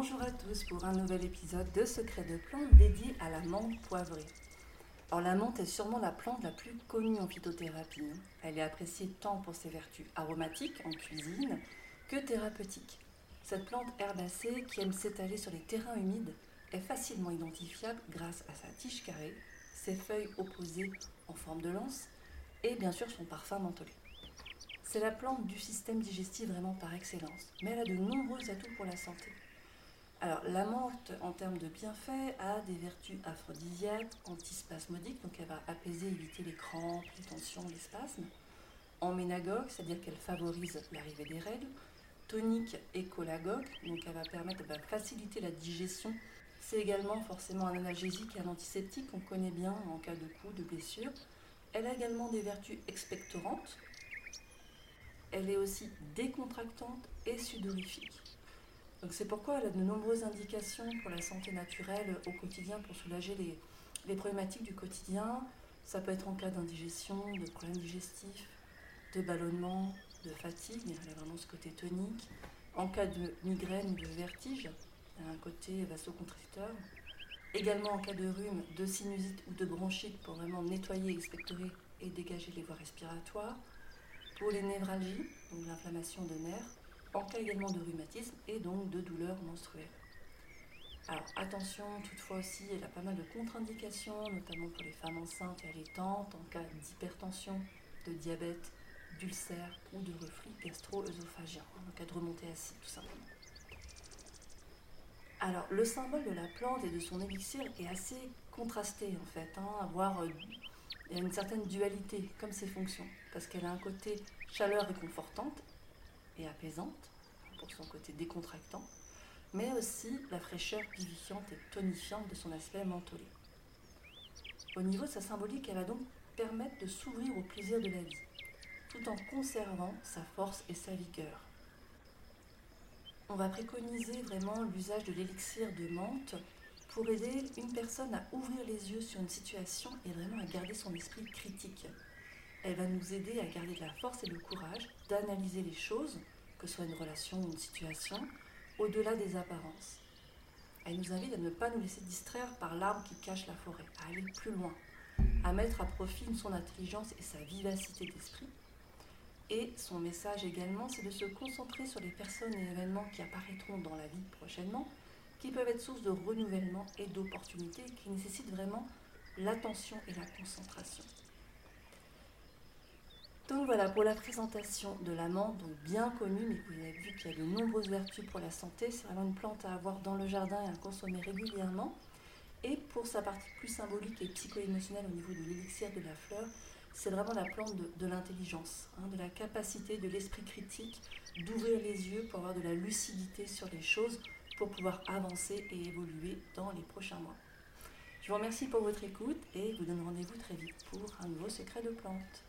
Bonjour à tous pour un nouvel épisode de Secrets de plantes dédié à la menthe poivrée. Alors la menthe est sûrement la plante la plus connue en phytothérapie. Elle est appréciée tant pour ses vertus aromatiques en cuisine que thérapeutiques. Cette plante herbacée qui aime s'étaler sur les terrains humides est facilement identifiable grâce à sa tige carrée, ses feuilles opposées en forme de lance et bien sûr son parfum mentholé. C'est la plante du système digestif vraiment par excellence, mais elle a de nombreux atouts pour la santé. Alors, la menthe, en termes de bienfaits, a des vertus aphrodisiaques, antispasmodiques, donc elle va apaiser, éviter les crampes, les tensions, les spasmes. Emménagogue, c'est-à-dire qu'elle favorise l'arrivée des règles. Tonique et cholagogue, donc elle va permettre, de faciliter la digestion. C'est également forcément un analgésique et un antiseptique qu'on connaît bien en cas de coups, de blessures. Elle a également des vertus expectorantes. Elle est aussi décontractante et sudorifique. C'est pourquoi elle a de nombreuses indications pour la santé naturelle au quotidien pour soulager les, les problématiques du quotidien. Ça peut être en cas d'indigestion, de problèmes digestifs, de ballonnement, de fatigue, elle a vraiment ce côté tonique. En cas de migraine ou de vertige, elle a un côté vasoconstricteur. Également en cas de rhume, de sinusite ou de bronchite pour vraiment nettoyer, expectorer et dégager les voies respiratoires. Pour les névralgies, donc l'inflammation de nerfs en cas également de rhumatisme et donc de douleurs menstruelles. Alors attention, toutefois aussi, elle a pas mal de contre-indications, notamment pour les femmes enceintes et allaitantes, en cas d'hypertension, de diabète, d'ulcère ou de reflux gastro-œsophagien, en cas de remontée acide tout simplement. Alors le symbole de la plante et de son élixir est assez contrasté en fait, hein, à euh, il y une certaine dualité comme ses fonctions, parce qu'elle a un côté chaleur réconfortante et apaisante, pour son côté décontractant, mais aussi la fraîcheur vivifiante et tonifiante de son aspect mentholé. Au niveau de sa symbolique, elle va donc permettre de s'ouvrir au plaisir de la vie, tout en conservant sa force et sa vigueur. On va préconiser vraiment l'usage de l'élixir de menthe pour aider une personne à ouvrir les yeux sur une situation et vraiment à garder son esprit critique. Elle va nous aider à garder de la force et le courage d'analyser les choses, que ce soit une relation ou une situation, au-delà des apparences. Elle nous invite à ne pas nous laisser distraire par l'arbre qui cache la forêt, à aller plus loin, à mettre à profit son intelligence et sa vivacité d'esprit. Et son message également, c'est de se concentrer sur les personnes et événements qui apparaîtront dans la vie prochainement, qui peuvent être source de renouvellement et d'opportunités, qui nécessitent vraiment l'attention et la concentration. Donc voilà pour la présentation de l'amande, donc bien connue, mais vous avez vu qu'il y a de nombreuses vertus pour la santé. C'est vraiment une plante à avoir dans le jardin et à consommer régulièrement. Et pour sa partie plus symbolique et psycho-émotionnelle au niveau de l'élixir de la fleur, c'est vraiment la plante de, l'intelligence, hein, de la capacité de l'esprit critique, d'ouvrir les yeux pour avoir de la lucidité sur les choses, pour pouvoir avancer et évoluer dans les prochains mois. Je vous remercie pour votre écoute et vous donne rendez-vous très vite pour un nouveau secret de plante.